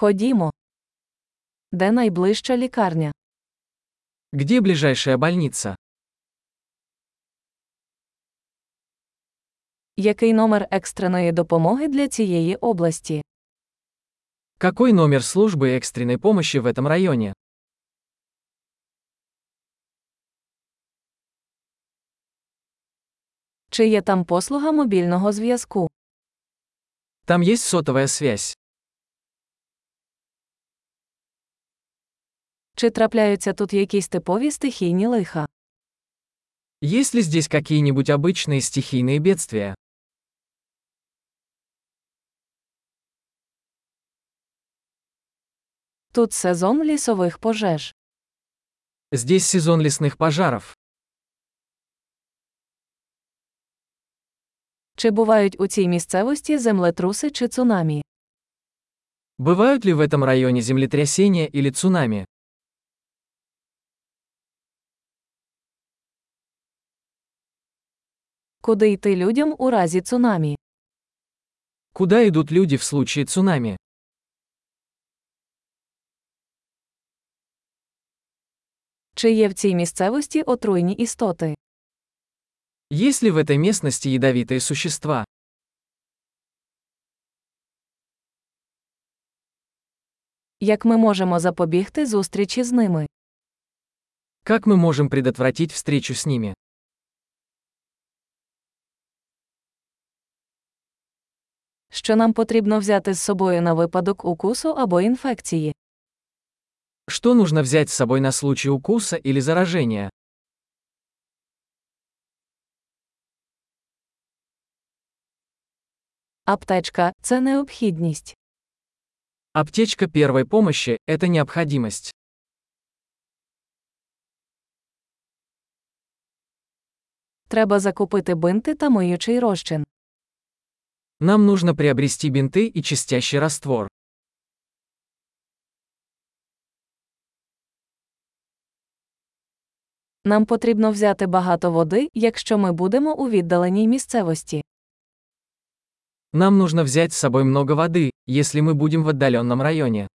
Ходімо. Де найближча лікарня? Где ближайшая больница? Який номер екстреної допомоги для цієї області? Какой номер службы экстренной помощи в этом районе? Чи є там послуга мобільного зв'язку? Там есть сотовая связь. Чи трапляються тут якісь типові стихійні лиха? Есть ли здесь какие-нибудь обычные стихийные бедствия? Тут сезон лісових пожеж. Здесь сезон лесных пожаров. Чи бувають у цій місцевості землетруси чи цунамі? Бывают ли в этом районе землетрясения или цунами? Куди йти людям у разі цунамі? Куда идут люди в случае цунами? Чи є в цій місцевості отруйні істоти? Есть ли в этой местности ядовитые существа? Як ми можемо запобігти зустрічі з ними? Как мы можем предотвратить встречу с ними? Що нам потрібно взяти з собою на випадок укусу або інфекції? Что нужно взять с собой на случай укуса или заражения? Аптечка це необхідність. Аптечка первой помощи – это необходимость. Треба закупити бинти та миючий розчин. Нам нужно приобрести бинты и чистящий раствор. Нам потрібно взяти багато води, якщо ми будемо у віддаленій місцевості. Нам нужно взять с собой много воды, если мы будем в отдаленном районе.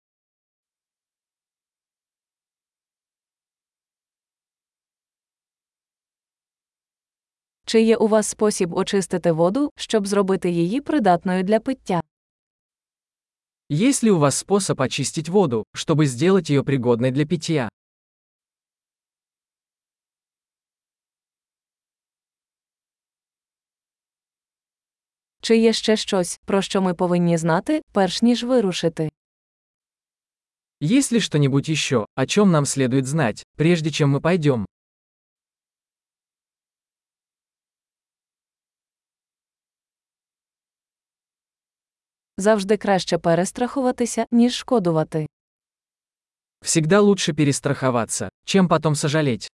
Чи є у вас спосіб очистити воду, щоб зробити її придатною для пиття? Есть ли у вас способ очистить воду, чтобы сделать ее пригодной для питья? Чи є ще щось, про що ми повинні знати, перш ніж вирушити? Есть ли что-нибудь еще, о чем нам следует знать, прежде чем мы пойдем? Завжди краще перестрахуватися, ніж шкодувати. Всегда лучше перестраховаться, чем потом сожалеть.